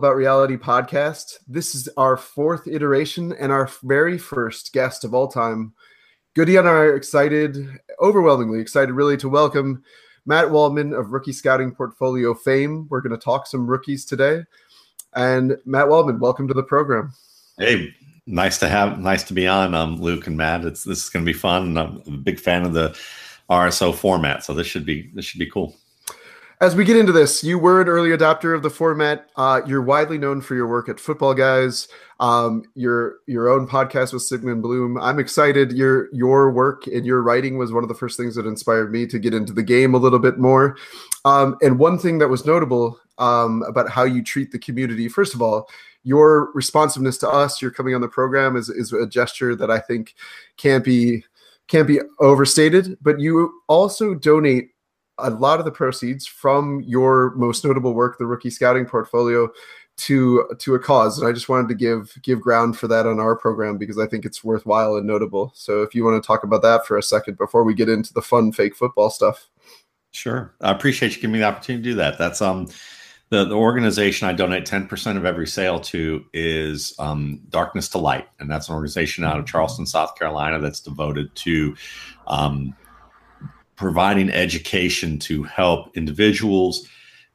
About Reality podcast. This is our fourth iteration and our very first guest of all time. Goody and I are excited, overwhelmingly excited, really, to welcome Matt Waldman of Rookie Scouting Portfolio fame. We're going to talk some rookies today. And Matt Waldman, welcome to the program. Hey, nice to have, nice to be on, um, Luke and Matt. It's this is going to be fun. and I'm a big fan of the RSO format, so this should be this should be cool. As we get into this, you were an early adopter of the format. Uh, you're widely known for your work at Football Guys, um, your your own podcast with Sigmund Bloom. I'm excited. Your your work and your writing was one of the first things that inspired me to get into the game a little bit more. Um, and one thing that was notable um, about how you treat the community, first of all, your responsiveness to us, your coming on the program is is a gesture that I think can't be can't be overstated. But you also donate a lot of the proceeds from your most notable work, the rookie scouting portfolio, to to a cause. And I just wanted to give give ground for that on our program because I think it's worthwhile and notable. So if you want to talk about that for a second before we get into the fun fake football stuff. Sure. I appreciate you giving me the opportunity to do that. That's um the, the organization I donate 10% of every sale to is um, Darkness to Light. And that's an organization out of Charleston, South Carolina that's devoted to um, providing education to help individuals,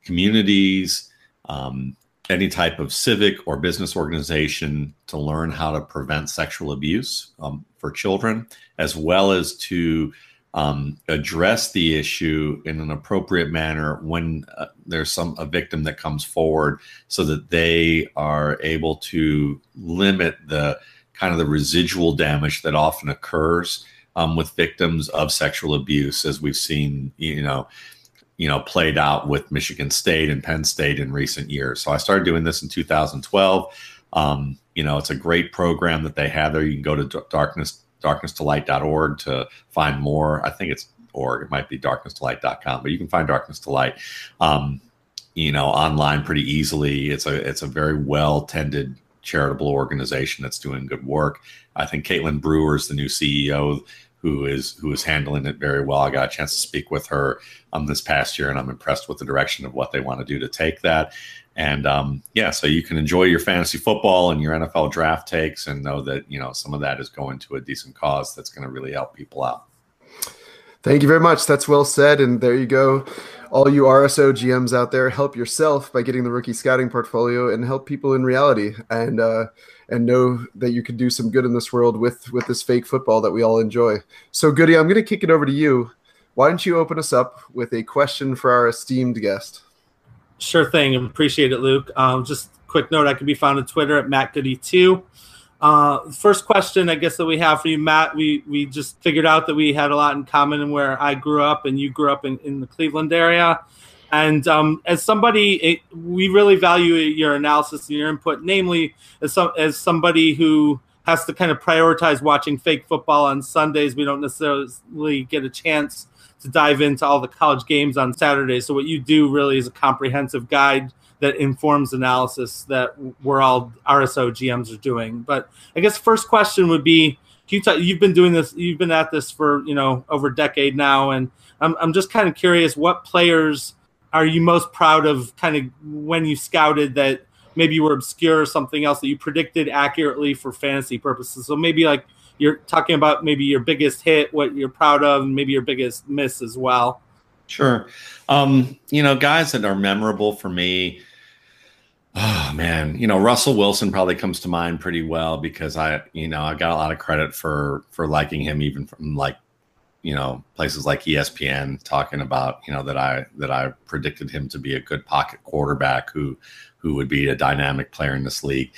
communities, um, any type of civic or business organization to learn how to prevent sexual abuse um, for children, as well as to um, address the issue in an appropriate manner when uh, there's some a victim that comes forward, so that they are able to limit the kind of the residual damage that often occurs um, with victims of sexual abuse, as we've seen, you know, you know, played out with Michigan State and Penn State in recent years. So I started doing this in 2012. Um, you know, it's a great program that they have there. You can go to darkness darknesstolight.org to find more. I think it's org. It might be darknesstolight.com, but you can find Darkness to Light, um, you know, online pretty easily. It's a it's a very well tended charitable organization that's doing good work. I think Caitlin Brewer is the new CEO who is who is handling it very well. I got a chance to speak with her um, this past year, and I'm impressed with the direction of what they want to do to take that. And um, yeah, so you can enjoy your fantasy football and your NFL draft takes, and know that you know some of that is going to a decent cause that's going to really help people out. Thank you very much. That's well said. And there you go. All you RSO GMs out there, help yourself by getting the rookie scouting portfolio and help people in reality. And uh, and know that you can do some good in this world with with this fake football that we all enjoy. So, Goody, I'm going to kick it over to you. Why don't you open us up with a question for our esteemed guest? Sure thing. Appreciate it, Luke. Um, just quick note: I can be found on Twitter at Matt Goody two. Uh, first question, I guess that we have for you, Matt. We we just figured out that we had a lot in common in where I grew up and you grew up in, in the Cleveland area. And um, as somebody, it, we really value your analysis and your input, namely as, as somebody who has to kind of prioritize watching fake football on Sundays. We don't necessarily get a chance to dive into all the college games on Saturdays. So what you do really is a comprehensive guide that informs analysis that we're all RSO GMs are doing. But I guess first question would be, you you've been doing this, you've been at this for you know over a decade now, and I'm I'm just kind of curious what players are you most proud of kind of when you scouted that maybe you were obscure or something else that you predicted accurately for fantasy purposes? So maybe like you're talking about maybe your biggest hit, what you're proud of, and maybe your biggest miss as well. Sure. Um, you know, guys that are memorable for me. Oh man, you know Russell Wilson probably comes to mind pretty well because I, you know, I got a lot of credit for for liking him even from like you know places like ESPN talking about you know that I that I predicted him to be a good pocket quarterback who who would be a dynamic player in this league.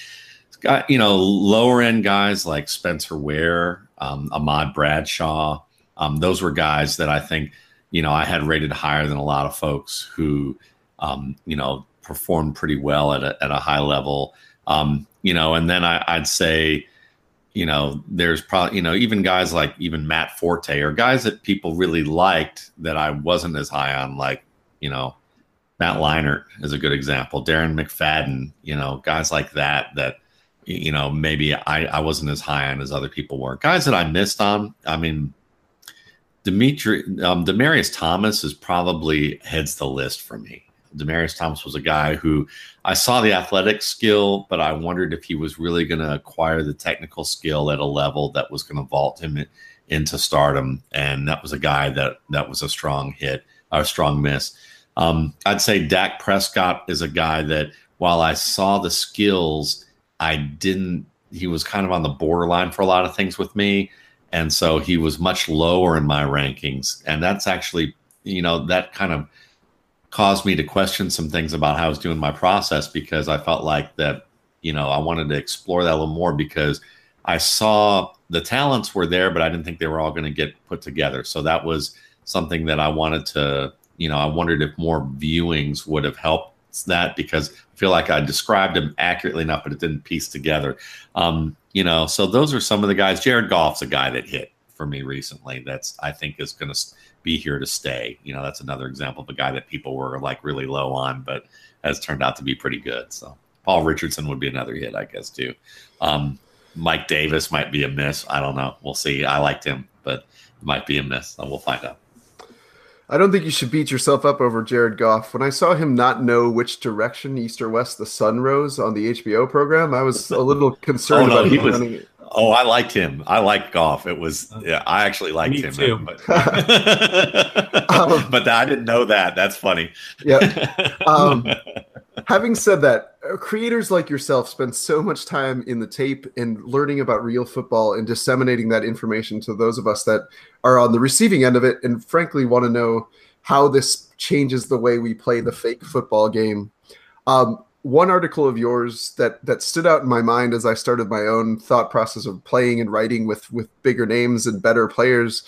It's got you know lower end guys like Spencer Ware, um, Ahmad Bradshaw. Um, those were guys that I think you know I had rated higher than a lot of folks who um, you know performed pretty well at a, at a high level. Um, you know, and then I, I'd say you know, there's probably, you know, even guys like even Matt Forte or guys that people really liked that I wasn't as high on, like, you know, Matt Leinart is a good example. Darren McFadden, you know, guys like that, that, you know, maybe I, I wasn't as high on as other people were. Guys that I missed on, I mean, Dimitri, um, Demaryius Thomas is probably heads the list for me Demaryius Thomas was a guy who I saw the athletic skill, but I wondered if he was really going to acquire the technical skill at a level that was going to vault him into stardom. And that was a guy that that was a strong hit, a strong miss. Um, I'd say Dak Prescott is a guy that while I saw the skills, I didn't. He was kind of on the borderline for a lot of things with me, and so he was much lower in my rankings. And that's actually, you know, that kind of caused me to question some things about how I was doing my process because I felt like that, you know, I wanted to explore that a little more because I saw the talents were there, but I didn't think they were all going to get put together. So that was something that I wanted to, you know, I wondered if more viewings would have helped that because I feel like I described them accurately enough, but it didn't piece together. Um, you know, so those are some of the guys. Jared Goff's a guy that hit for me recently. That's I think is going to be here to stay. You know, that's another example of a guy that people were like really low on, but has turned out to be pretty good. So Paul Richardson would be another hit, I guess, too. Um, Mike Davis might be a miss. I don't know. We'll see. I liked him, but it might be a miss. So we'll find out. I don't think you should beat yourself up over Jared Goff. When I saw him not know which direction, east or west, the sun rose on the HBO program, I was a little concerned oh, no, about he was, running. Oh, I liked him. I liked Goff. It was yeah, I actually liked Me him. Too. But, um, but I didn't know that. That's funny. Yeah. Um, having said that, uh, creators like yourself spend so much time in the tape and learning about real football and disseminating that information to those of us that are on the receiving end of it and frankly want to know how this changes the way we play the fake football game. Um, one article of yours that that stood out in my mind as I started my own thought process of playing and writing with with bigger names and better players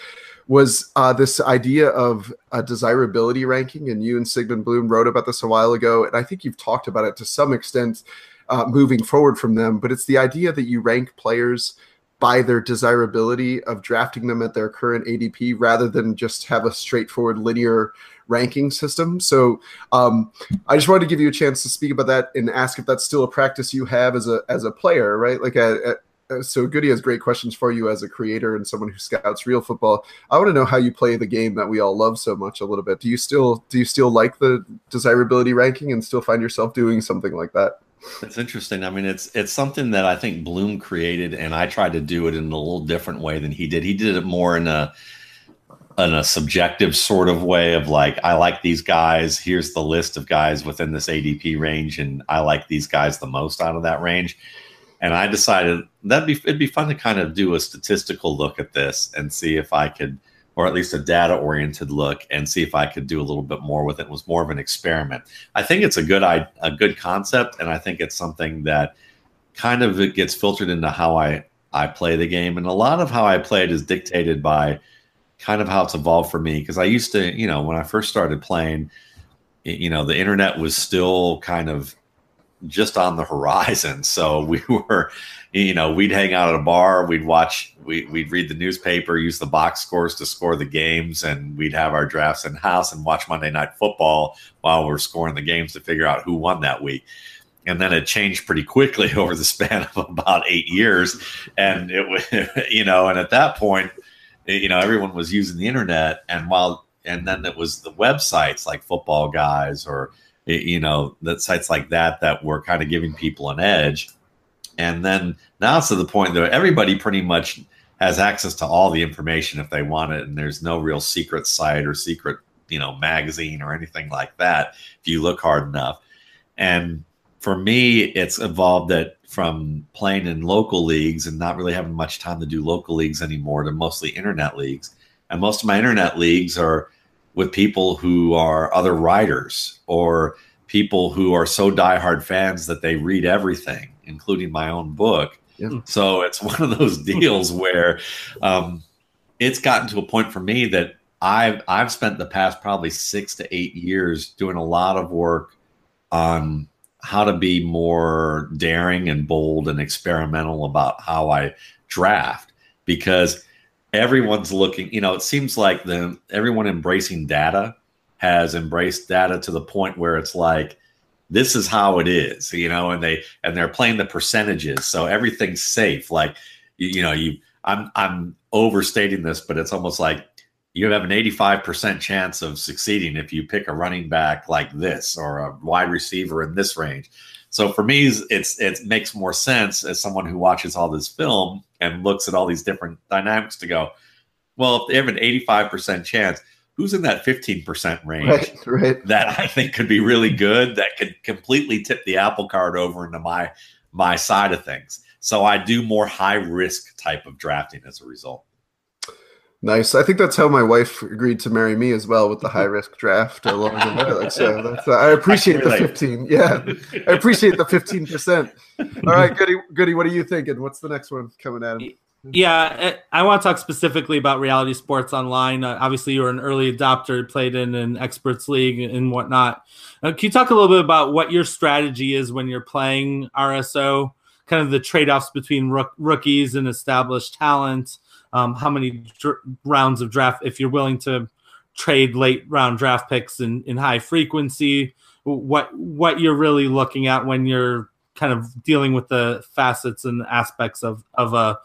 was uh, this idea of a desirability ranking. And you and Sigmund Bloom wrote about this a while ago, and I think you've talked about it to some extent uh, moving forward from them. But it's the idea that you rank players by their desirability of drafting them at their current ADP rather than just have a straightforward linear ranking system. So um, I just wanted to give you a chance to speak about that and ask if that's still a practice you have as a as a player, right? Like a, a so Goody has great questions for you as a creator and someone who scouts real football. I want to know how you play the game that we all love so much a little bit. Do you still do you still like the desirability ranking and still find yourself doing something like that? It's interesting. I mean, it's it's something that I think Bloom created, and I tried to do it in a little different way than he did. He did it more in a in a subjective sort of way of like, I like these guys. Here's the list of guys within this ADP range, and I like these guys the most out of that range and I decided that'd be it'd be fun to kind of do a statistical look at this and see if I could, or at least a data oriented look, and see if I could do a little bit more with it. it. Was more of an experiment. I think it's a good a good concept, and I think it's something that kind of it gets filtered into how I I play the game, and a lot of how I play it is dictated by kind of how it's evolved for me because I used to, you know, when I first started playing, you know, the internet was still kind of just on the horizon. So we were, you know, we'd hang out at a bar, we'd watch, we, we'd read the newspaper, use the box scores to score the games, and we'd have our drafts in house and watch Monday Night Football while we're scoring the games to figure out who won that week. And then it changed pretty quickly over the span of about eight years. And it was, you know, and at that point, you know, everyone was using the internet. And while, and then it was the websites like Football Guys or, you know, that sites like that that were kind of giving people an edge. And then now it's to the point that everybody pretty much has access to all the information if they want it, and there's no real secret site or secret, you know, magazine or anything like that if you look hard enough. And for me, it's evolved that from playing in local leagues and not really having much time to do local leagues anymore to mostly internet leagues. And most of my internet leagues are with people who are other writers or people who are so diehard fans that they read everything, including my own book. Yeah. So it's one of those deals where um, it's gotten to a point for me that I've I've spent the past probably six to eight years doing a lot of work on how to be more daring and bold and experimental about how I draft because everyone's looking you know it seems like the everyone embracing data has embraced data to the point where it's like this is how it is you know and they and they're playing the percentages so everything's safe like you, you know you i'm i'm overstating this but it's almost like you have an 85% chance of succeeding if you pick a running back like this or a wide receiver in this range. So for me, it's it makes more sense as someone who watches all this film and looks at all these different dynamics to go, well, if they have an 85% chance, who's in that 15% range right, right. that I think could be really good that could completely tip the apple cart over into my my side of things. So I do more high risk type of drafting as a result. Nice. I think that's how my wife agreed to marry me as well with the high risk draft along the way. So that's, uh, I appreciate I the 15. Yeah. I appreciate the 15%. All right, Goody, Goody, what are you thinking? What's the next one coming at him? Yeah, eh, I want to talk specifically about reality sports online. Uh, obviously, you're an early adopter, played in an experts league and whatnot. Uh, can you talk a little bit about what your strategy is when you're playing RSO? Kind of the trade offs between rook- rookies and established talent um, how many dr- rounds of draft, if you're willing to trade late round draft picks in, in high frequency, what what you're really looking at when you're kind of dealing with the facets and aspects of of a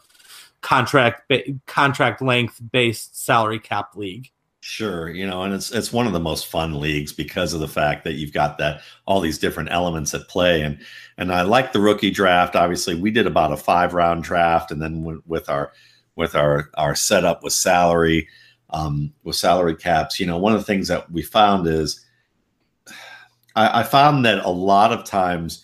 contract ba- contract length based salary cap league. Sure, you know, and it's it's one of the most fun leagues because of the fact that you've got that all these different elements at play, and and I like the rookie draft. Obviously, we did about a five round draft, and then with our with our our setup with salary, um, with salary caps. You know, one of the things that we found is I, I found that a lot of times,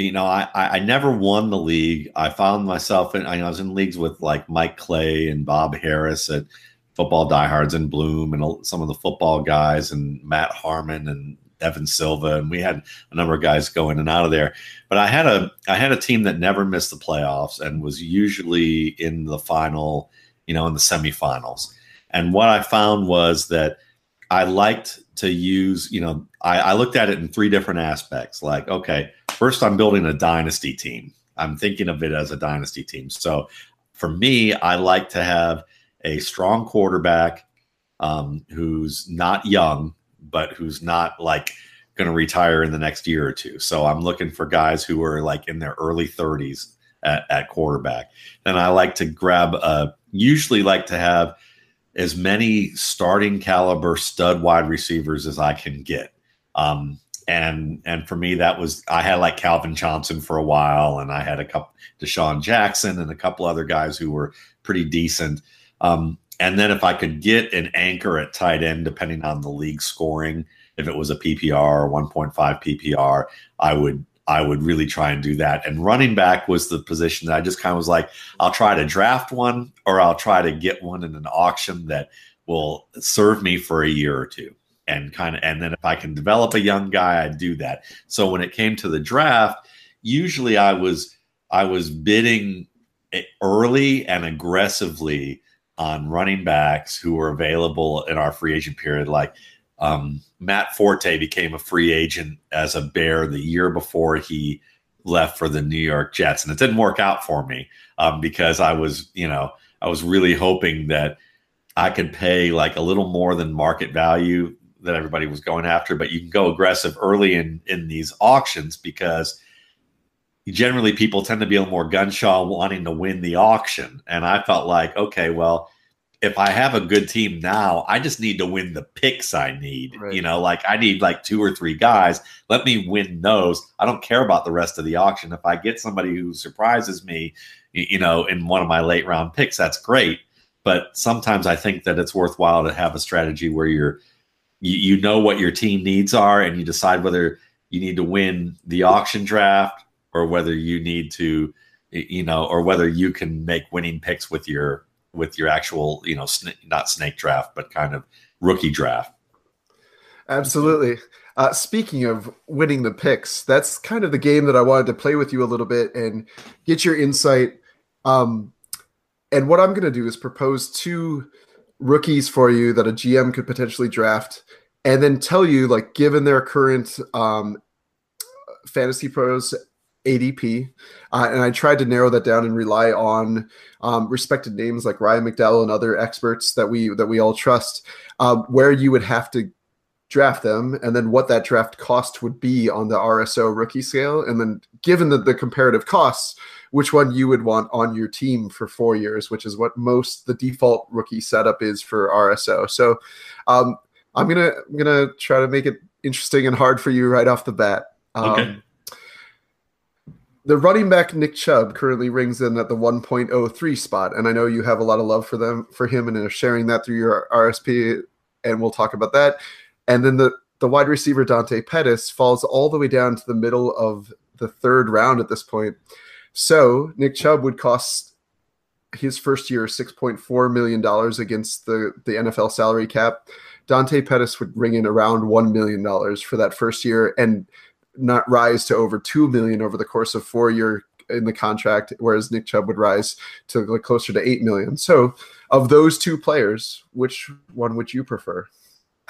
you know, I, I never won the league. I found myself in I was in leagues with like Mike Clay and Bob Harris at Football Diehards and Bloom and some of the football guys and Matt Harmon and Evan Silva, and we had a number of guys go in and out of there. But I had a I had a team that never missed the playoffs and was usually in the final, you know, in the semifinals. And what I found was that I liked to use, you know, I, I looked at it in three different aspects. Like, okay, first I'm building a dynasty team. I'm thinking of it as a dynasty team. So for me, I like to have a strong quarterback um, who's not young but who's not like going to retire in the next year or two. So I'm looking for guys who are like in their early 30s at, at quarterback. And I like to grab, uh, usually like to have as many starting caliber stud wide receivers as I can get. Um, and and for me, that was I had like Calvin Johnson for a while, and I had a couple DeSean Jackson and a couple other guys who were pretty decent. Um, and then if I could get an anchor at tight end, depending on the league scoring, if it was a PPR or 1.5 PPR, I would I would really try and do that. And running back was the position that I just kind of was like, I'll try to draft one or I'll try to get one in an auction that will serve me for a year or two. And kind of, and then if I can develop a young guy, I'd do that. So when it came to the draft, usually I was I was bidding early and aggressively on running backs who were available in our free agent period. Like um, Matt Forte became a free agent as a Bear the year before he left for the New York Jets, and it didn't work out for me um, because I was, you know, I was really hoping that I could pay like a little more than market value that everybody was going after, but you can go aggressive early in in these auctions because generally people tend to be a little more gunshaw wanting to win the auction. And I felt like, okay, well, if I have a good team now, I just need to win the picks I need. Right. You know, like I need like two or three guys. Let me win those. I don't care about the rest of the auction. If I get somebody who surprises me, you know, in one of my late round picks, that's great. But sometimes I think that it's worthwhile to have a strategy where you're you, you know what your team needs are and you decide whether you need to win the auction draft or whether you need to you know or whether you can make winning picks with your with your actual you know sn- not snake draft but kind of rookie draft. Absolutely. Uh, speaking of winning the picks that's kind of the game that i wanted to play with you a little bit and get your insight. Um, and what i'm going to do is propose two rookies for you that a gm could potentially draft and then tell you like given their current um, fantasy pros ADP, uh, and I tried to narrow that down and rely on um, respected names like Ryan McDowell and other experts that we that we all trust, um, where you would have to draft them and then what that draft cost would be on the RSO rookie scale. And then given the, the comparative costs which one you would want on your team for four years which is what most the default rookie setup is for RSO so um, I'm gonna I'm gonna try to make it interesting and hard for you right off the bat. Um, Okay. The running back Nick Chubb currently rings in at the 1.03 spot, and I know you have a lot of love for them for him and are sharing that through your RSP, and we'll talk about that. And then the the wide receiver Dante Pettis falls all the way down to the middle of the third round at this point. So Nick Chubb would cost his first year six point four million dollars against the the NFL salary cap. Dante Pettis would ring in around one million dollars for that first year, and not rise to over two million over the course of four year in the contract, whereas Nick Chubb would rise to like closer to eight million. So, of those two players, which one would you prefer?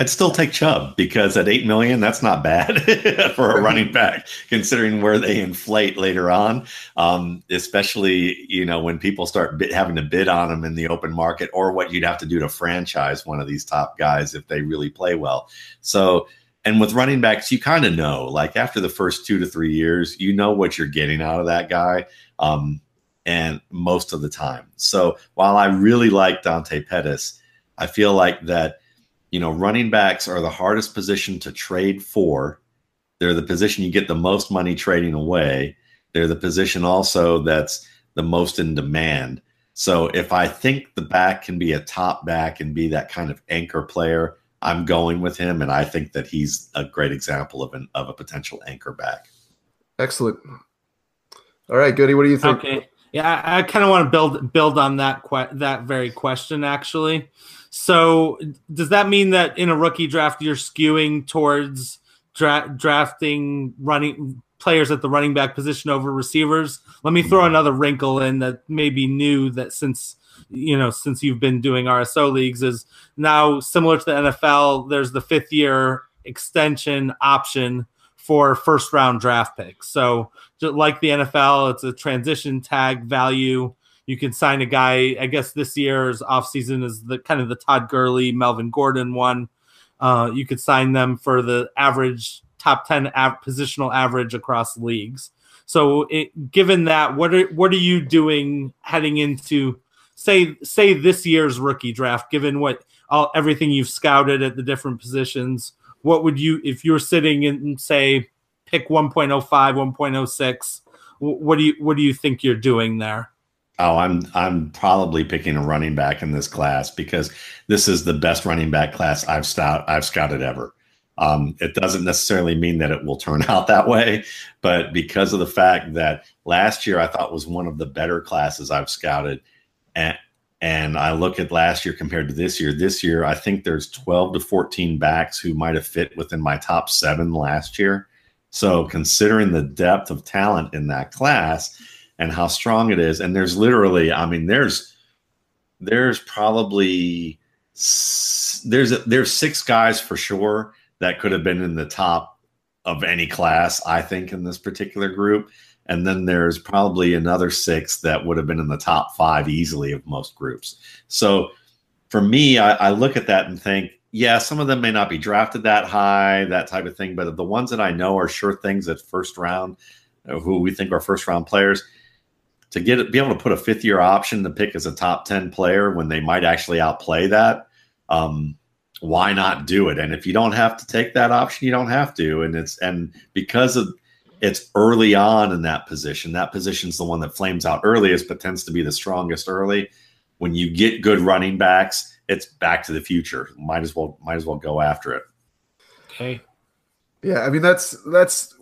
I'd still take Chubb because at eight million, that's not bad for a running back, considering where they inflate later on. Um, especially, you know, when people start bid, having to bid on them in the open market, or what you'd have to do to franchise one of these top guys if they really play well. So, and with running backs, you kind of know, like after the first two to three years, you know what you're getting out of that guy. Um, and most of the time. So while I really like Dante Pettis, I feel like that you know, running backs are the hardest position to trade for. They're the position you get the most money trading away. They're the position also that's the most in demand. So if I think the back can be a top back and be that kind of anchor player, I'm going with him, and I think that he's a great example of an of a potential anchor back. Excellent. All right, Goody, what do you think? Okay. Yeah, I, I kind of want to build build on that que- that very question actually. So, does that mean that in a rookie draft you're skewing towards dra- drafting running players at the running back position over receivers? Let me throw mm-hmm. another wrinkle in that may be new that since you know since you've been doing RSO leagues is now similar to the NFL. There's the fifth year extension option for first round draft picks. So just like the NFL, it's a transition tag value. You can sign a guy. I guess this year's offseason is the kind of the Todd Gurley, Melvin Gordon one. Uh, you could sign them for the average top ten av- positional average across leagues. So, it, given that, what are what are you doing heading into say say this year's rookie draft? Given what all everything you've scouted at the different positions, what would you if you're sitting in say pick 1.05 1.06 what do you what do you think you're doing there Oh, I'm I'm probably picking a running back in this class because this is the best running back class I've stout I've scouted ever. Um, it doesn't necessarily mean that it will turn out that way, but because of the fact that last year I thought was one of the better classes I've scouted, and and I look at last year compared to this year. This year, I think there's 12 to 14 backs who might have fit within my top seven last year. So, considering the depth of talent in that class and how strong it is, and there's literally, I mean, there's there's probably there's there's six guys for sure that could have been in the top of any class. I think in this particular group. And then there's probably another six that would have been in the top five easily of most groups. So for me, I, I, look at that and think, yeah, some of them may not be drafted that high, that type of thing. But the ones that I know are sure things at first round, uh, who we think are first round players, to get be able to put a fifth year option to pick as a top 10 player when they might actually outplay that. Um, why not do it? And if you don't have to take that option, you don't have to. And it's, and because of, it's early on in that position. That position's the one that flames out earliest, but tends to be the strongest early. When you get good running backs, it's back to the future. Might as well might as well go after it. Okay. Yeah, I mean that's that's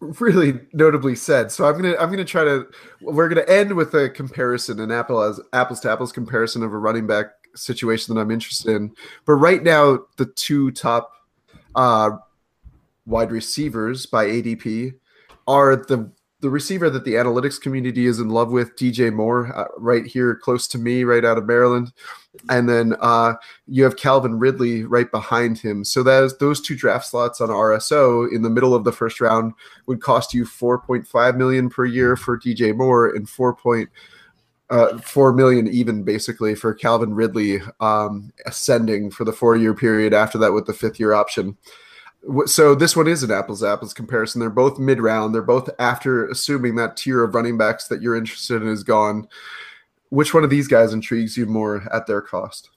really notably said. So I'm gonna I'm gonna try to we're gonna end with a comparison, an apple as apples to apples comparison of a running back situation that I'm interested in. But right now, the two top uh, wide receivers by ADP are the the receiver that the analytics community is in love with, DJ Moore, uh, right here close to me, right out of Maryland, and then uh, you have Calvin Ridley right behind him. So that those two draft slots on RSO in the middle of the first round would cost you 4.5 million per year for DJ Moore and 4. Point, uh, four million even basically for Calvin Ridley um, ascending for the four year period after that with the fifth year option. So this one is an apples apples comparison. They're both mid round. They're both after assuming that tier of running backs that you're interested in is gone. Which one of these guys intrigues you more at their cost?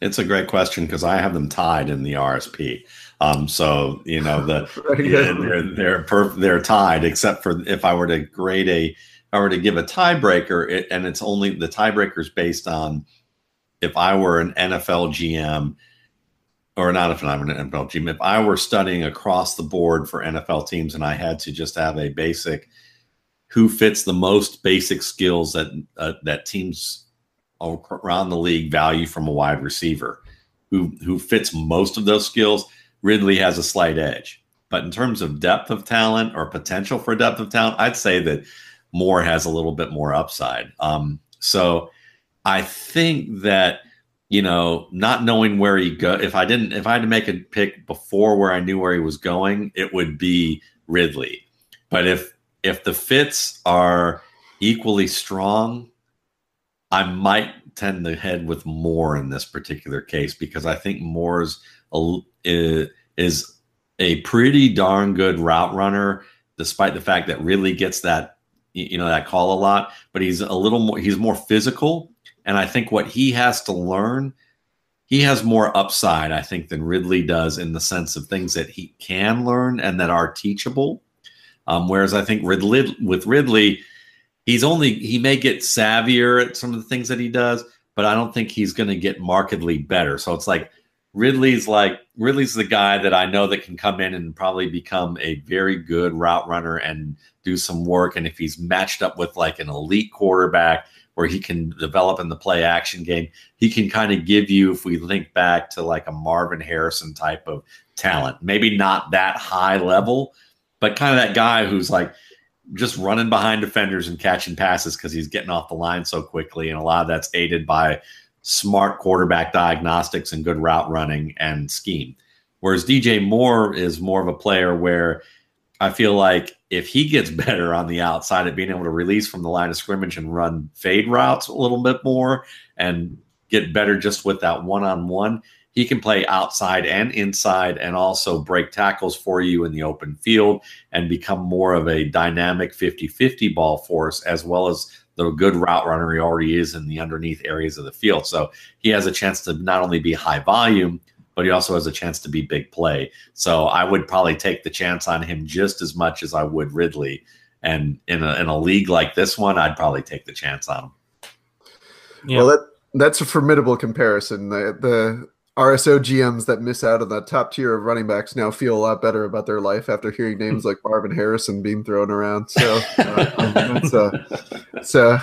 It's a great question because I have them tied in the RSP. Um, so you know the yeah, they're they're perf- they're tied except for if I were to grade a if I were to give a tiebreaker it, and it's only the tiebreaker is based on if I were an NFL GM or not if I'm an NFL GM if I were studying across the board for NFL teams and I had to just have a basic who fits the most basic skills that uh, that teams around the league value from a wide receiver who who fits most of those skills ridley has a slight edge. But in terms of depth of talent or potential for depth of talent i'd say that moore has a little bit more upside. Um, so i think that you know not knowing where he go if i didn't if i had to make a pick before where i knew where he was going it would be ridley but if if the fits are equally strong I might tend to head with Moore in this particular case because I think Moore's a, is a pretty darn good route runner, despite the fact that Ridley gets that you know that call a lot. But he's a little more he's more physical, and I think what he has to learn, he has more upside, I think, than Ridley does in the sense of things that he can learn and that are teachable. Um, whereas I think Ridley with Ridley he's only he may get savvier at some of the things that he does, but I don't think he's going to get markedly better. So it's like Ridley's like Ridley's the guy that I know that can come in and probably become a very good route runner and do some work. And if he's matched up with like an elite quarterback where he can develop in the play action game, he can kind of give you, if we link back to like a Marvin Harrison type of talent, maybe not that high level, but kind of that guy who's like just running behind defenders and catching passes because he's getting off the line so quickly. And a lot of that's aided by smart quarterback diagnostics and good route running and scheme. Whereas DJ Moore is more of a player where I feel like if he gets better on the outside at being able to release from the line of scrimmage and run fade routes a little bit more and get better just with that one on one, he can play outside and inside and also break tackles for you in the open field and become more of a dynamic 50 50 ball force, as well as the good route runner he already is in the underneath areas of the field. So he has a chance to not only be high volume, but he also has a chance to be big play. So I would probably take the chance on him just as much as I would Ridley. And in a, in a league like this one, I'd probably take the chance on him. Yeah. Well, that that's a formidable comparison. The the RSO GMs that miss out on that top tier of running backs now feel a lot better about their life after hearing names like Marvin Harrison being thrown around. So, uh, so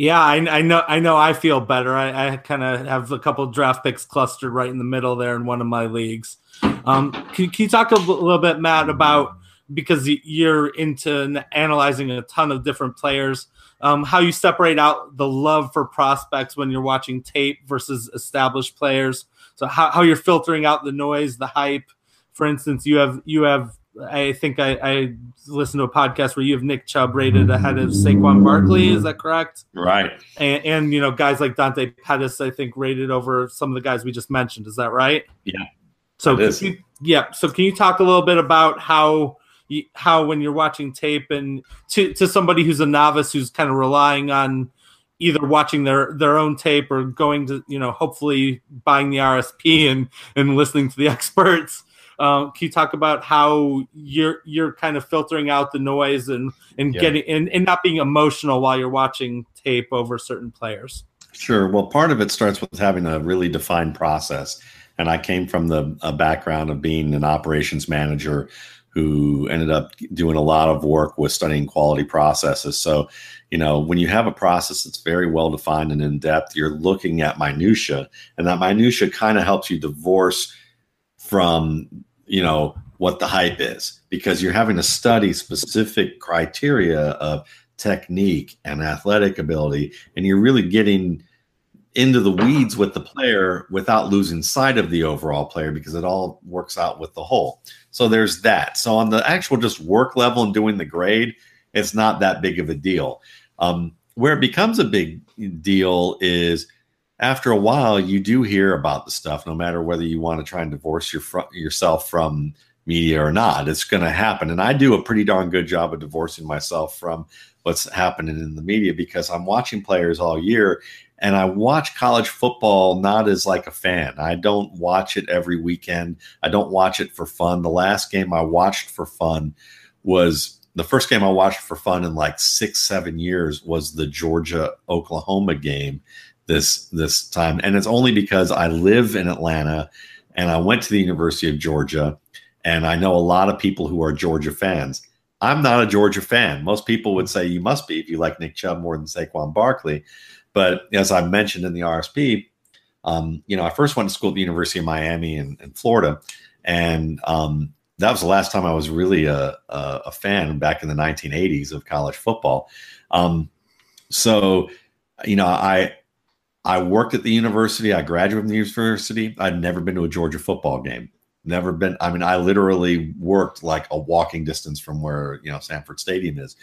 yeah, I, I, know. I know. I feel better. I, I kind of have a couple draft picks clustered right in the middle there in one of my leagues. Um, can, can you talk a little bit, Matt, about because you're into analyzing a ton of different players? Um, how you separate out the love for prospects when you're watching tape versus established players so how, how you're filtering out the noise, the hype. For instance, you have you have I think I, I listened to a podcast where you have Nick Chubb rated ahead of Saquon Barkley. Is that correct? Right. And, and you know guys like Dante Pettis, I think rated over some of the guys we just mentioned. Is that right? Yeah. So you, yeah. So can you talk a little bit about how you, how when you're watching tape and to to somebody who's a novice who's kind of relying on either watching their their own tape or going to you know hopefully buying the RSP and and listening to the experts. Um, can you talk about how you're you're kind of filtering out the noise and and yeah. getting and, and not being emotional while you're watching tape over certain players? Sure. Well, part of it starts with having a really defined process. And I came from the background of being an operations manager who ended up doing a lot of work with studying quality processes. So, you know, when you have a process that's very well defined and in depth, you're looking at minutia, and that minutia kind of helps you divorce from, you know, what the hype is because you're having to study specific criteria of technique and athletic ability, and you're really getting into the weeds with the player without losing sight of the overall player because it all works out with the whole. So there's that. So on the actual just work level and doing the grade, it's not that big of a deal. Um, where it becomes a big deal is after a while, you do hear about the stuff, no matter whether you want to try and divorce your fr- yourself from media or not. It's going to happen. And I do a pretty darn good job of divorcing myself from what's happening in the media because I'm watching players all year and I watch college football not as like a fan. I don't watch it every weekend. I don't watch it for fun. The last game I watched for fun was the first game I watched for fun in like six, seven years was the Georgia Oklahoma game this this time. And it's only because I live in Atlanta and I went to the University of Georgia and I know a lot of people who are Georgia fans. I'm not a Georgia fan. Most people would say you must be if you like Nick Chubb more than Saquon Barkley. But as I mentioned in the RSP, um, you know, I first went to school at the University of Miami in, in Florida, and um, that was the last time I was really a, a, a fan back in the 1980s of college football. Um, so, you know, I I worked at the university. I graduated from the university. I'd never been to a Georgia football game. Never been. I mean, I literally worked like a walking distance from where you know Sanford Stadium is.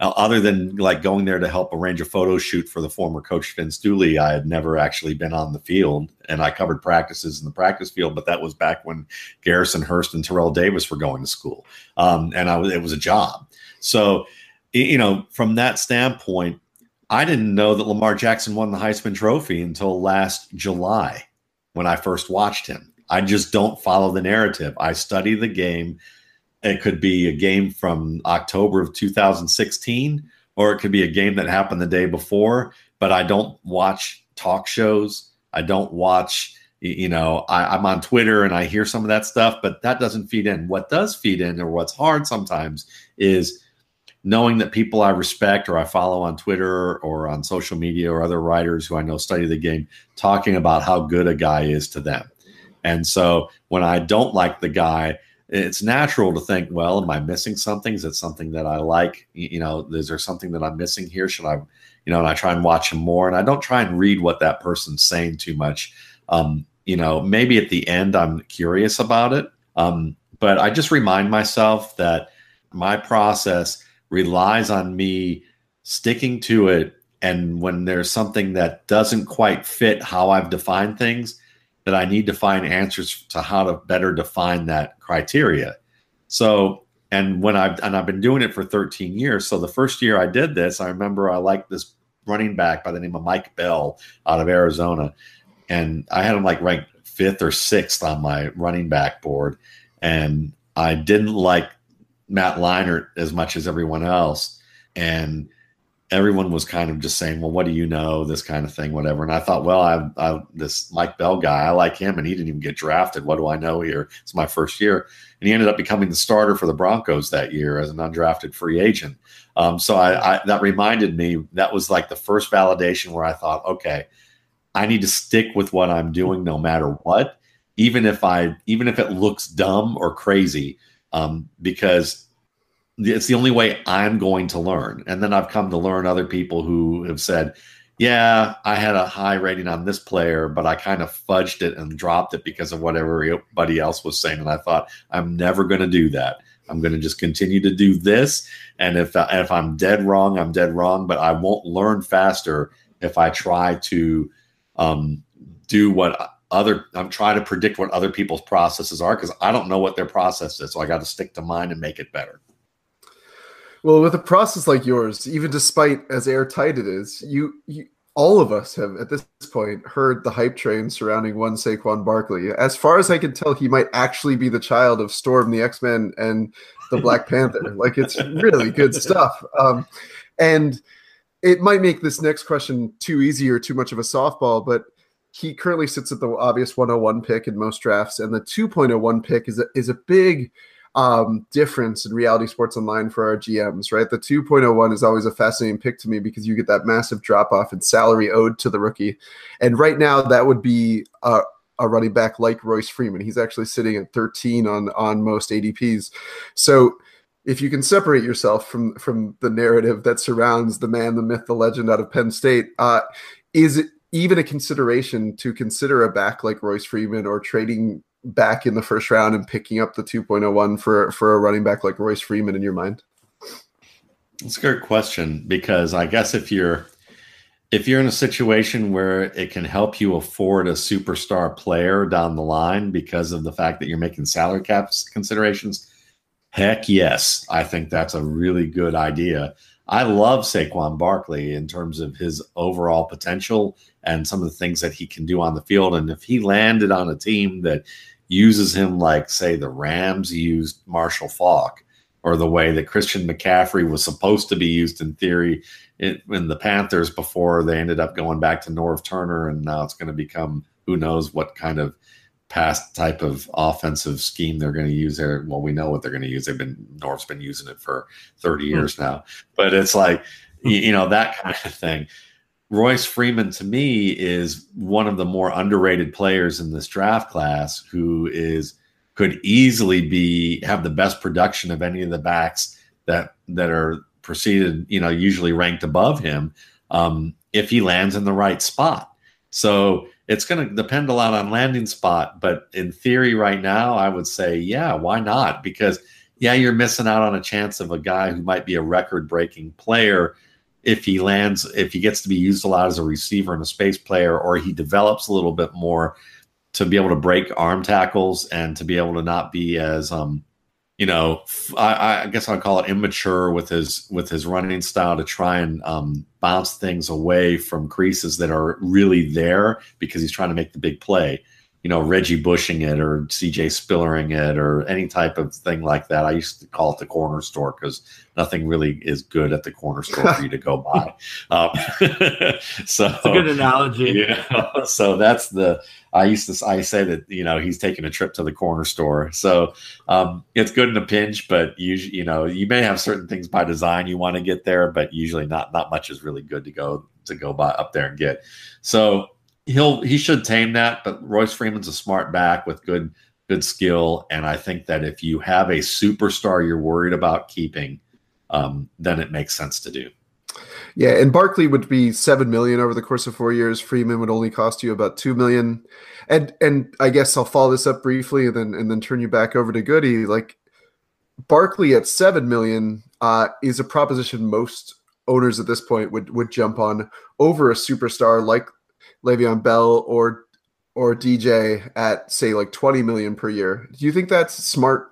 Uh, other than like going there to help arrange a photo shoot for the former coach Vince Dooley, I had never actually been on the field, and I covered practices in the practice field. But that was back when Garrison Hearst and Terrell Davis were going to school, um, and I was it was a job. So, you know, from that standpoint, I didn't know that Lamar Jackson won the Heisman Trophy until last July when I first watched him. I just don't follow the narrative. I study the game it could be a game from October of 2016, or it could be a game that happened the day before. But I don't watch talk shows. I don't watch, you know, I, I'm on Twitter and I hear some of that stuff, but that doesn't feed in. What does feed in, or what's hard sometimes, is knowing that people I respect or I follow on Twitter or on social media or other writers who I know study the game talking about how good a guy is to them. And so when I don't like the guy, it's natural to think, well, am I missing something? Is it something that I like? You know, is there something that I'm missing here? Should I, you know, and I try and watch him more and I don't try and read what that person's saying too much. Um, you know, maybe at the end I'm curious about it. Um, but I just remind myself that my process relies on me sticking to it. And when there's something that doesn't quite fit how I've defined things, that I need to find answers to how to better define that criteria. So, and when I've and I've been doing it for 13 years. So the first year I did this, I remember I liked this running back by the name of Mike Bell out of Arizona, and I had him like ranked fifth or sixth on my running back board, and I didn't like Matt Leinart as much as everyone else, and everyone was kind of just saying, "Well, what do you know?" This kind of thing, whatever. And I thought, well, I, I this Mike Bell guy, I like him, and he didn't even get drafted. What do I know here? It's my first year, and he ended up becoming the starter for the Broncos that year as an undrafted free agent. Um, so I, I that reminded me that was like the first validation where I thought, okay, I need to stick with what I'm doing no matter what, even if I even if it looks dumb or crazy, um, because it's the only way I'm going to learn. And then I've come to learn other people who have said, yeah, I had a high rating on this player, but I kind of fudged it and dropped it because of what everybody else was saying. And I thought, I'm never going to do that. I'm going to just continue to do this. And if, if I'm dead wrong, I'm dead wrong, but I won't learn faster if I try to um, do what other, I'm trying to predict what other people's processes are because I don't know what their process is. So I got to stick to mine and make it better. Well, with a process like yours, even despite as airtight it is, you, you all of us have at this point heard the hype train surrounding one Saquon Barkley. As far as I can tell, he might actually be the child of Storm, the X Men, and the Black Panther. Like it's really good stuff. Um, and it might make this next question too easy or too much of a softball, but he currently sits at the obvious 101 pick in most drafts, and the 2.01 pick is a, is a big um, difference in reality sports online for our GMs, right? The 2.01 is always a fascinating pick to me because you get that massive drop off in salary owed to the rookie. And right now, that would be a, a running back like Royce Freeman. He's actually sitting at 13 on, on most ADPs. So if you can separate yourself from, from the narrative that surrounds the man, the myth, the legend out of Penn State, uh, is it even a consideration to consider a back like Royce Freeman or trading back in the first round and picking up the 2.01 for for a running back like Royce Freeman in your mind? It's a good question because I guess if you're if you're in a situation where it can help you afford a superstar player down the line because of the fact that you're making salary caps considerations, heck yes, I think that's a really good idea. I love Saquon Barkley in terms of his overall potential and some of the things that he can do on the field. And if he landed on a team that uses him like, say, the Rams used Marshall Faulk, or the way that Christian McCaffrey was supposed to be used in theory in, in the Panthers before they ended up going back to Norv Turner, and now it's going to become who knows what kind of past type of offensive scheme they're going to use there. Well, we know what they're going to use. They've been Norv's been using it for 30 hmm. years now, but it's like you know that kind of thing. Royce Freeman to me is one of the more underrated players in this draft class who is could easily be have the best production of any of the backs that that are preceded, you know, usually ranked above him um, if he lands in the right spot. So it's going to depend a lot on landing spot, but in theory, right now, I would say, yeah, why not? Because yeah, you're missing out on a chance of a guy who might be a record-breaking player if he lands, if he gets to be used a lot as a receiver and a space player, or he develops a little bit more to be able to break arm tackles and to be able to not be as, um, you know, I, I guess I'd call it immature with his with his running style to try and um, bounce things away from creases that are really there because he's trying to make the big play you know, Reggie Bushing it or CJ Spillering it or any type of thing like that. I used to call it the corner store because nothing really is good at the corner store for you to go buy. Um, so that's a good analogy. You know, so that's the I used to I say that you know he's taking a trip to the corner store. So um, it's good in a pinch, but usually you know you may have certain things by design you want to get there, but usually not not much is really good to go to go by up there and get. So he'll he should tame that. But Royce Freeman's a smart back with good good skill, and I think that if you have a superstar you're worried about keeping, um, then it makes sense to do. Yeah, and Barkley would be seven million over the course of four years. Freeman would only cost you about two million. And and I guess I'll follow this up briefly and then and then turn you back over to Goody. Like Barkley at seven million uh, is a proposition most owners at this point would would jump on over a superstar like Le'Veon Bell or or DJ at say like 20 million per year. Do you think that's smart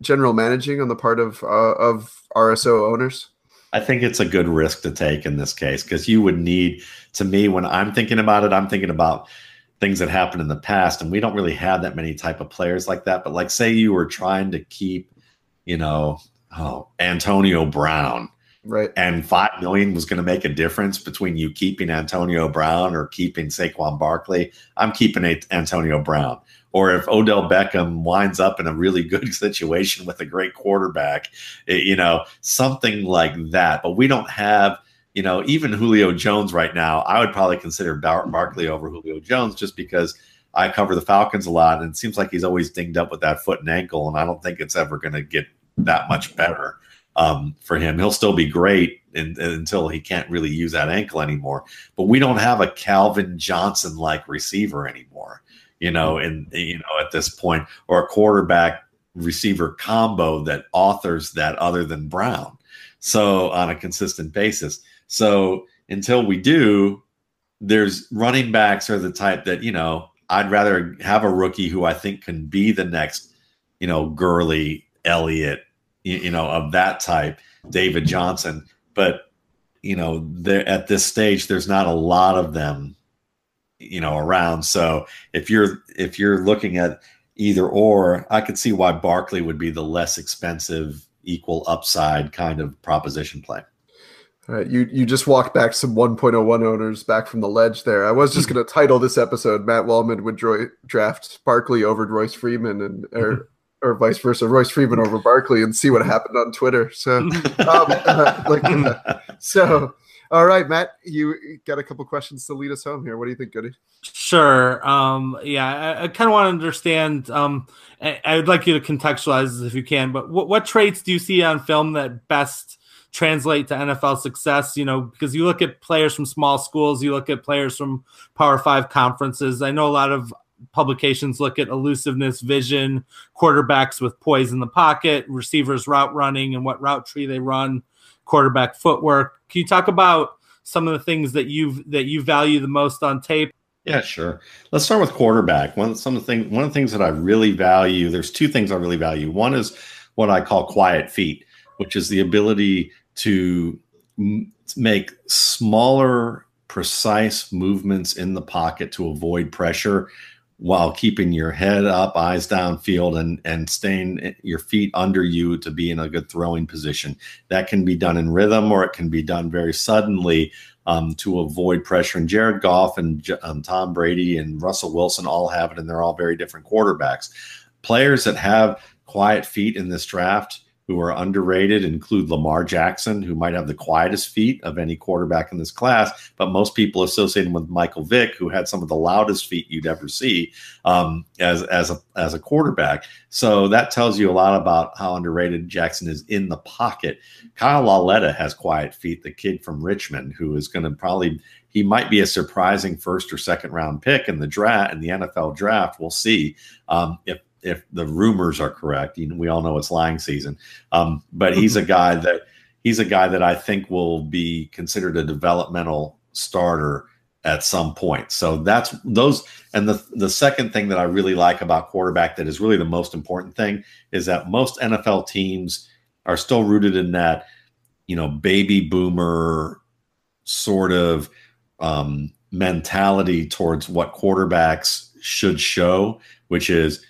general managing on the part of uh, of RSO owners? I think it's a good risk to take in this case because you would need to me when I'm thinking about it, I'm thinking about things that happened in the past and we don't really have that many type of players like that but like say you were trying to keep you know oh Antonio Brown Right. And five million was going to make a difference between you keeping Antonio Brown or keeping Saquon Barkley. I'm keeping Antonio Brown. Or if Odell Beckham winds up in a really good situation with a great quarterback, you know, something like that. But we don't have, you know, even Julio Jones right now. I would probably consider Bar- Barkley over Julio Jones just because I cover the Falcons a lot, and it seems like he's always dinged up with that foot and ankle, and I don't think it's ever going to get that much better um, for him. He'll still be great in, in, until he can't really use that ankle anymore. But we don't have a Calvin Johnson like receiver anymore, you know, and you know at this point, or a quarterback receiver combo that authors that other than Brown. So on a consistent basis. So until we do, there's running backs are the type that, you know, I'd rather have a rookie who I think can be the next, you know, Gurley, Elliott, you know, of that type, David Johnson. But you know, there at this stage, there's not a lot of them, you know, around. So if you're if you're looking at either or, I could see why Barkley would be the less expensive, equal upside kind of proposition play. All right, you you just walked back some 1.01 owners back from the ledge there. I was just going to title this episode "Matt Waldman would draft Barkley over Royce Freeman," and or or vice versa, Royce Freeman over Barkley, and see what happened on Twitter. So, um, uh, like, uh, so, all right, Matt, you got a couple questions to lead us home here. What do you think, Goody? Sure. Um, yeah, I, I kind of want to understand. Um, I, I, would like you to contextualize this if you can, but what, what traits do you see on film that best translate to NFL success? You know, because you look at players from small schools, you look at players from Power Five conferences. I know a lot of publications look at elusiveness, vision, quarterbacks with poise in the pocket, receivers route running and what route tree they run, quarterback footwork. Can you talk about some of the things that you that you value the most on tape. Yeah, sure. Let's start with quarterback. One some of the things one of the things that I really value. There's two things I really value. One is what I call quiet feet, which is the ability to make smaller, precise movements in the pocket to avoid pressure while keeping your head up, eyes downfield, and and staying your feet under you to be in a good throwing position. That can be done in rhythm, or it can be done very suddenly um, to avoid pressure. And Jared Goff and um, Tom Brady and Russell Wilson all have it, and they're all very different quarterbacks. Players that have quiet feet in this draft who are underrated include Lamar Jackson, who might have the quietest feet of any quarterback in this class, but most people associate him with Michael Vick, who had some of the loudest feet you'd ever see um, as as a as a quarterback. So that tells you a lot about how underrated Jackson is in the pocket. Kyle Lauletta has quiet feet, the kid from Richmond, who is going to probably he might be a surprising first or second round pick in the draft in the NFL draft. We'll see um, if if the rumors are correct. You know, we all know it's lying season, um, but he's a guy that he's a guy that I think will be considered a developmental starter at some point. So that's those. And the the second thing that I really like about quarterback that is really the most important thing is that most NFL teams are still rooted in that you know baby boomer sort of um, mentality towards what quarterbacks should show, which is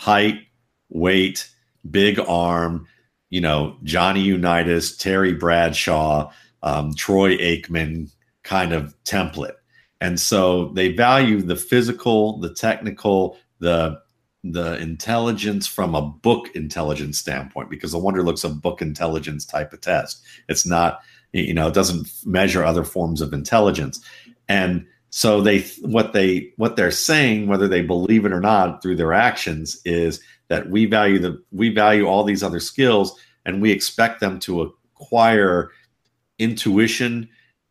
height, weight, big arm, you know, Johnny Unitas, Terry Bradshaw, um, Troy Aikman kind of template. And so they value the physical, the technical, the the intelligence from a book intelligence standpoint because the Wonderlic's a book intelligence type of test. It's not, you know, it doesn't measure other forms of intelligence. And so they what they what they're saying, whether they believe it or not, through their actions, is that we value the we value all these other skills, and we expect them to acquire intuition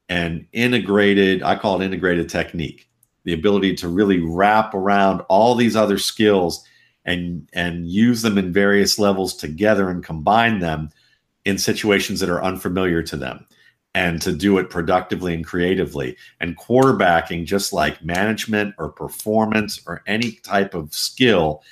and integrated. I call it integrated technique, the ability to really wrap around all these other skills and and use them in various levels together and combine them in situations that are unfamiliar to them and to do it productively and creatively. And quarterbacking, just like management or performance or any type of skill,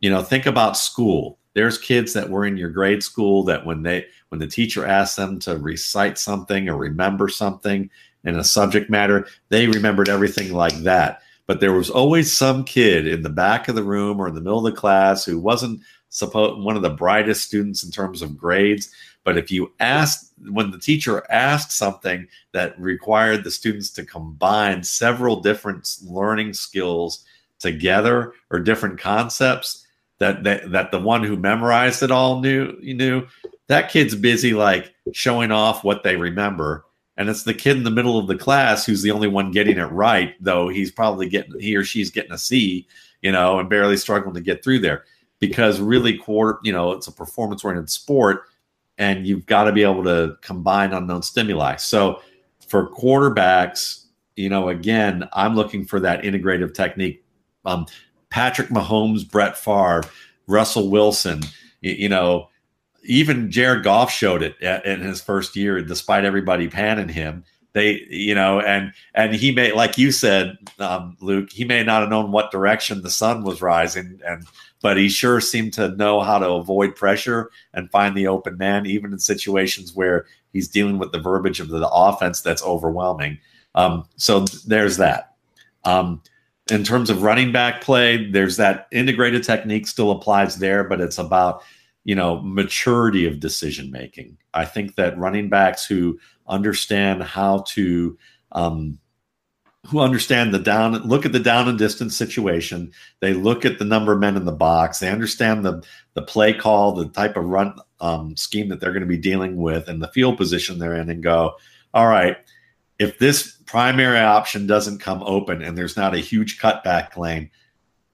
you know, think about school. There's kids that were in your grade school that when they when the teacher asked them to recite something or remember something in a subject matter, they remembered everything like that. But there was always some kid in the back of the room or in the middle of the class who wasn't supposed one of the brightest students in terms of grades, but if you asked, when the teacher asked something that required the students to combine several different learning skills together or different concepts that, that, that the one who memorized it all knew, you knew that kid's busy like showing off what they remember. And it's the kid in the middle of the class who's the only one getting it right, though he's probably getting, he or she's getting a C, you know, and barely struggling to get through there because really quarter, you know, it's a performance oriented sport and you've got to be able to combine unknown stimuli. So for quarterbacks, you know, again, I'm looking for that integrative technique. Um, Patrick Mahomes, Brett Favre, Russell Wilson, you, you know, even Jared Goff showed it at, in his first year, despite everybody panning him. They, you know, and and he may, like you said, um, Luke, he may not have known what direction the sun was rising, and but he sure seemed to know how to avoid pressure and find the open man, even in situations where he's dealing with the verbiage of the offense that's overwhelming. Um, so there's that. Um, in terms of running back play, there's that integrated technique still applies there, but it's about you know maturity of decision making. I think that running backs who understand how to um, who understand the down look at the down and distance situation. They look at the number of men in the box. They understand the the play call the type of run um, scheme that they're going to be dealing with and the field position they're in and go all right if this primary option doesn't come open and there's not a huge cutback lane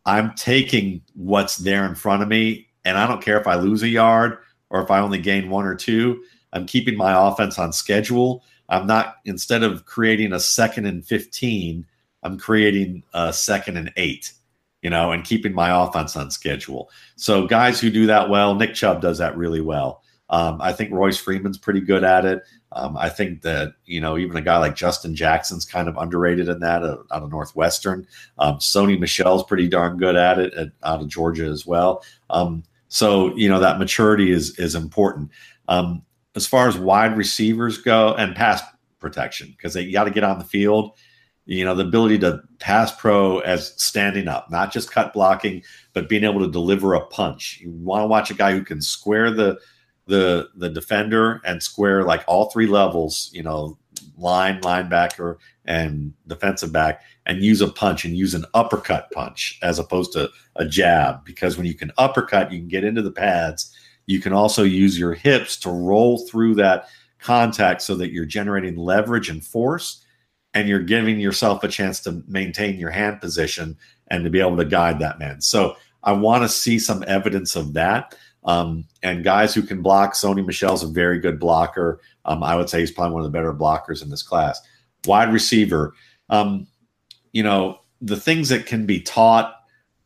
i'm taking what's there in front of me and i don't care if i lose a yard or if i only gain one or two i'm keeping my offense on schedule I'm not instead of creating a second and 15, I'm creating a second and eight, you know, and keeping my offense on schedule. So guys who do that well, Nick Chubb does that really well. Um, I think Royce Freeman's pretty good at it. Um, I think that you know even a guy like Justin Jackson's kind of underrated in that uh, out of Northwestern. Um, Sony Michel's pretty darn good at it at, out of Georgia as well. Um, so you know that maturity is is important. Um, as far as wide receivers go and pass protection, because they got to get on the field. You know the ability to pass pro as standing up, not just cut blocking, but being able to deliver a punch. You want to watch a guy who can square the the the defender and square like all three levels, you know, line, linebacker, and defensive back, and use a punch and use an uppercut punch as opposed to a jab. Because when you can uppercut, you can get into the pads. You can also use your hips to roll through that contact so that you're generating leverage and force, and you're giving yourself a chance to maintain your hand position and to be able to guide that man. So I want to see some evidence of that. Um, and guys who can block, Sony Michel's a very good blocker. Um, I would say he's probably one of the better blockers in this class. Wide receiver, um, you know, the things that can be taught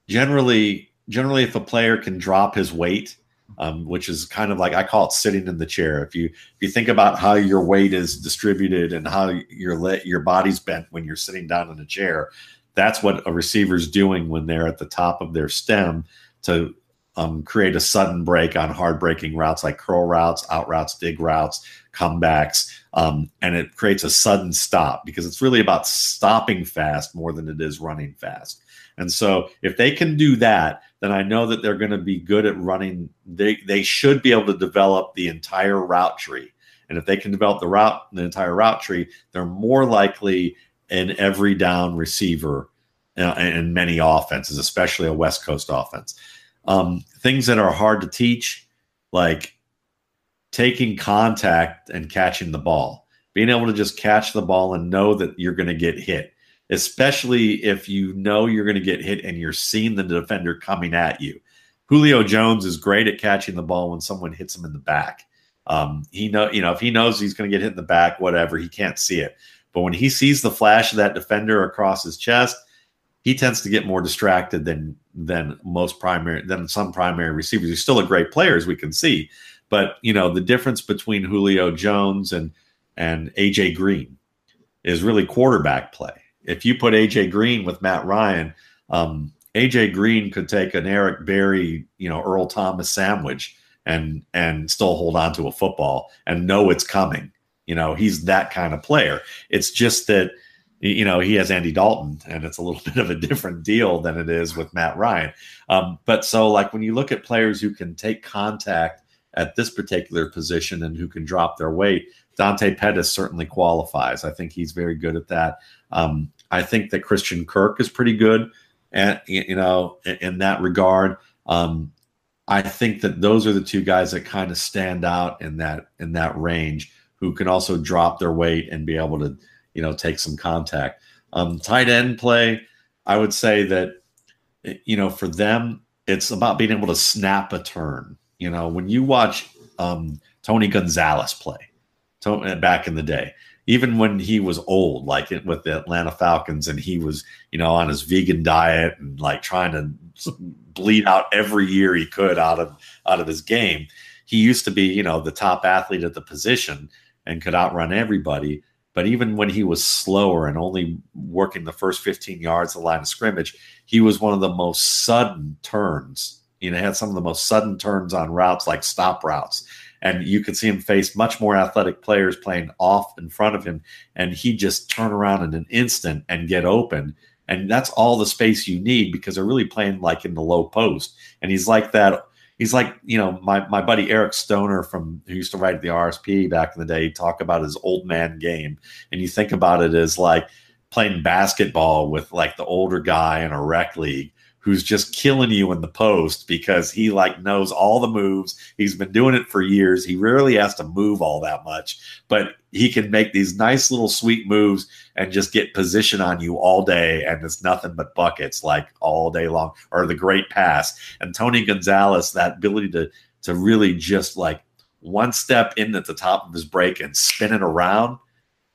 generally, generally, if a player can drop his weight, um, which is kind of like I call it sitting in the chair. If you if you think about how your weight is distributed and how your le- your body's bent when you're sitting down in a chair, that's what a receiver's doing when they're at the top of their stem to um, create a sudden break on hard breaking routes like curl routes, out routes, dig routes, comebacks, um, and it creates a sudden stop because it's really about stopping fast more than it is running fast. And so if they can do that, then I know that they're going to be good at running. They they should be able to develop the entire route tree. And if they can develop the route, the entire route tree, they're more likely an every down receiver uh, in many offenses, especially a West Coast offense. Um, things that are hard to teach, like taking contact and catching the ball, being able to just catch the ball and know that you're going to get hit, especially if you know you're going to get hit and you're seeing the defender coming at you. Julio Jones is great at catching the ball when someone hits him in the back. Um, he know, you know, if he knows he's going to get hit in the back, whatever, he can't see it. But when he sees the flash of that defender across his chest, he tends to get more distracted than than most primary than some primary receivers. He's still a great player, as we can see, but you know the difference between Julio Jones and and AJ Green is really quarterback play. If you put AJ Green with Matt Ryan, um, AJ Green could take an Eric Berry, you know, Earl Thomas sandwich and and still hold on to a football and know it's coming. You know, he's that kind of player. It's just that you know he has Andy Dalton, and it's a little bit of a different deal than it is with Matt Ryan. Um, but so like when you look at players who can take contact at this particular position and who can drop their weight, Dante Pettis certainly qualifies. I think he's very good at that. Um, I think that Christian Kirk is pretty good, and you know in, that regard. Um, I think that those are the two guys that kind of stand out in that in that range, who can also drop their weight and be able to you know take some contact. Um, tight end play, I would say that you know for them it's about being able to snap a turn. You know when you watch um, Tony Gonzalez play to, back in the day, even when he was old, like it, with the Atlanta Falcons, and he was, you know, on his vegan diet and like trying to bleed out every year he could out of out of his game. He used to be, you know, the top athlete at the position and could outrun everybody. But even when he was slower and only working the first 15 yards of the line of scrimmage, he was one of the most sudden turns. You know, had some of the most sudden turns on routes like stop routes. And you could see him face much more athletic players playing off in front of him. And he just turn around in an instant and get open. And that's all the space you need because they're really playing like in the low post. And he's like that he's like you know my my buddy Eric Stoner from who used to write the RSP back in the day. Talk about his old man game, and you think about it as like playing basketball with like the older guy in a rec league who's just killing you in the post because he like knows all the moves. He's been doing it for years. He rarely has to move all that much, but he can make these nice little sweet moves and just get position on you all day and it's nothing but buckets like all day long or the great pass. And Tony Gonzalez that ability to to really just like one step in at the top of his break and spin it around,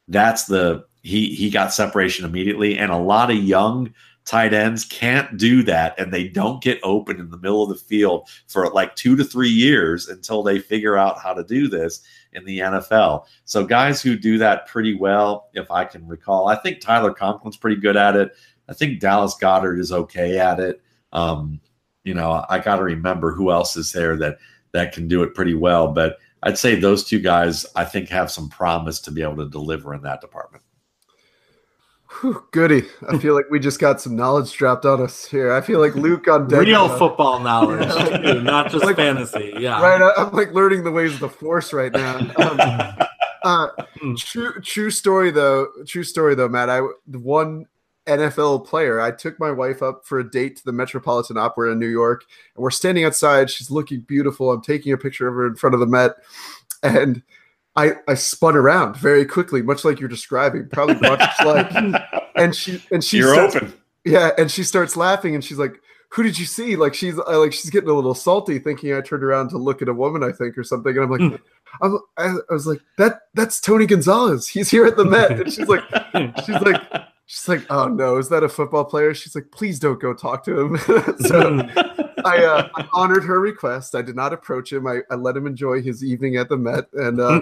that's the he he got separation immediately and a lot of young tight ends can't do that and they don't get open in the middle of the field for like two to three years until they figure out how to do this in the NFL. So guys who do that pretty well, if I can recall, I think Tyler Conklin's pretty good at it. I think Dallas Goedert is okay at it. Um, you know, I got to remember who else is there that that can do it pretty well. But I'd say those two guys, I think, have some promise to be able to deliver in that department. Whew, goody. I feel like we just got some knowledge dropped on us here. I feel like Luke on deck. Real football knowledge, too, not just like, fantasy. Yeah. Right. I'm like learning the ways of the force right now. Um, uh, hmm. true, true story though. True story though, Matt. I one NFL player. I took my wife up for a date to the Metropolitan Opera in New York, and we're standing outside. She's looking beautiful. I'm taking a picture of her in front of the Met, and I, I spun around very quickly, much like you're describing, probably much like, and she and she you're starts, open, yeah, and she starts laughing, and she's like, "Who did you see?" Like she's uh, like she's getting a little salty, thinking I turned around to look at a woman, I think, or something, and I'm like, hmm. I'm, I, I was like, that that's Tony Gonzalez. He's here at the Met, and she's like, she's like. She's like, "Oh no, is that a football player?" She's like, "Please don't go talk to him." so I, uh, I, honored her request. I did not approach him. I, I, let him enjoy his evening at the Met, and uh,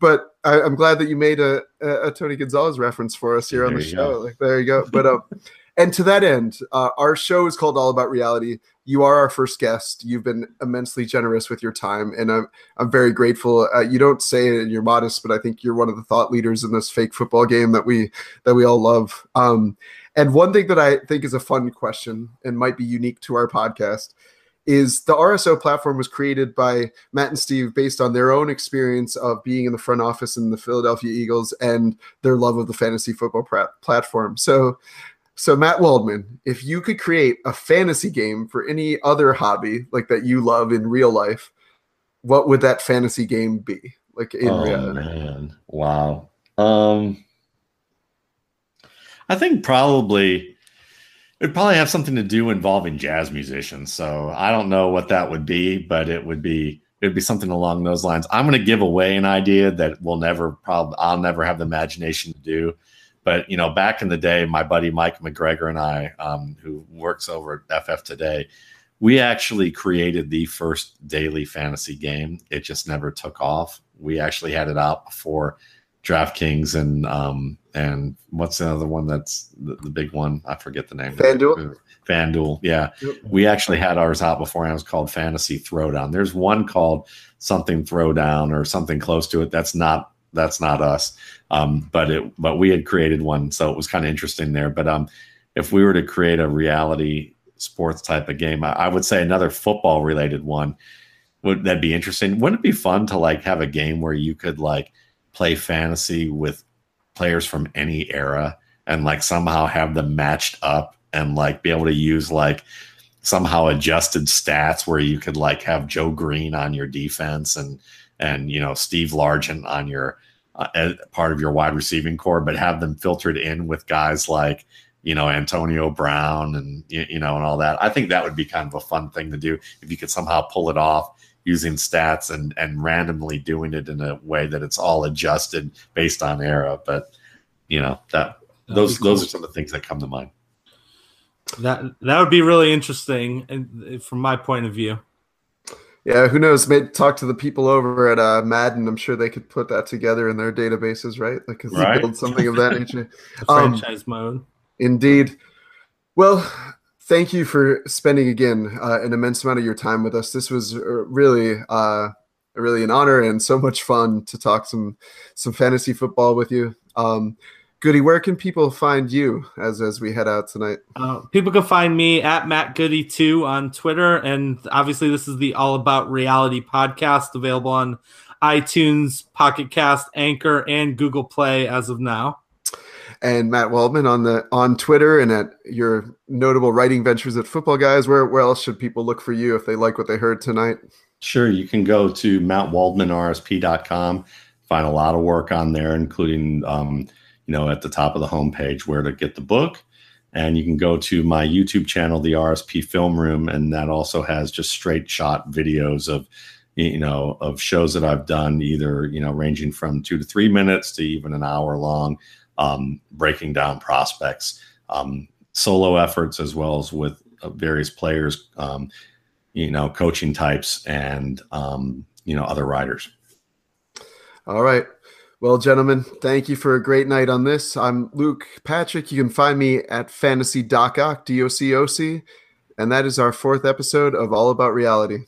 but I, am glad that you made a, a, Tony Gonzalez reference for us here there on the show. Go. Like there you go. But um, and to that end, uh, our show is called All About Reality. You are our first guest. You've been immensely generous with your time, and I'm I'm very grateful. Uh, you don't say it, and you're modest, but I think you're one of the thought leaders in this fake football game that we that we all love. Um, and one thing that I think is a fun question and might be unique to our podcast is the RSO platform was created by Matt and Steve based on their own experience of being in the front office in the Philadelphia Eagles and their love of the fantasy football pra- platform. So, so Matt Waldman, if you could create a fantasy game for any other hobby like that you love in real life, what would that fantasy game be? Like in oh, reality? man, wow. Um, I think probably It'd probably have something to do involving jazz musicians. So I don't know what that would be, but it would be it'd be something along those lines. I'm going to give away an idea that we'll never probably I'll never have the imagination to do. But you know, back in the day, my buddy Mike McGregor and I, um, who works over at FF today, we actually created the first daily fantasy game. It just never took off. We actually had it out before DraftKings and um, and what's the other one that's the, the big one? I forget the name. FanDuel. FanDuel, yeah. Yep. We actually had ours out before, and it was called Fantasy Throwdown. There's one called something Throwdown or something close to it. That's not that's not us, um, but it but we had created one, so it was kind of interesting there. But um, if we were to create a reality sports type of game, I, I would say another football related one would that be interesting. Wouldn't it be fun to like have a game where you could like play fantasy with players from any era and like somehow have them matched up and like be able to use like somehow adjusted stats where you could like have Joe Greene on your defense and and you know Steve Largent on your uh, part of your wide receiving core, but have them filtered in with guys like you know Antonio Brown and you know and all that. I think that would be kind of a fun thing to do if you could somehow pull it off using stats and and randomly doing it in a way that it's all adjusted based on era. But you know that That'd those cool. those are some of the things that come to mind. That that would be really interesting, and from my point of view. Yeah, who knows? Maybe talk to the people over at uh, Madden. I'm sure they could put that together in their databases, right? Like, right. build something of that nature. franchise um, mode. Indeed. Well, thank you for spending again uh, an immense amount of your time with us. This was uh, really, uh, really an honor and so much fun to talk some some fantasy football with you. Um, Goody, where can people find you as as we head out tonight? Uh, people can find me at Matt Goody two on Twitter, and obviously this is the All About Reality podcast available on iTunes, Pocket Cast, Anchor, and Google Play as of now and Matt Waldman on the on Twitter and at your notable writing ventures at Football Guys. Where where else should people look for you if they like what they heard tonight? Sure, you can go to mattwaldmanrsp.com. Find a lot of work on there, including um, you know at the top of the homepage where to get the book. And you can go to my YouTube channel, the RSP Film Room, and that also has just straight shot videos of you know of shows that I've done, either you know ranging from two to three minutes to even an hour long um, breaking down prospects. Um, solo efforts as well as with uh, various players, um, you know, coaching types and um, you know other riders. All right. Well, gentlemen, thank you for a great night on this. I'm Luke Patrick. You can find me at Fantasy Doc D O C O C, and that is our fourth episode of All About Reality.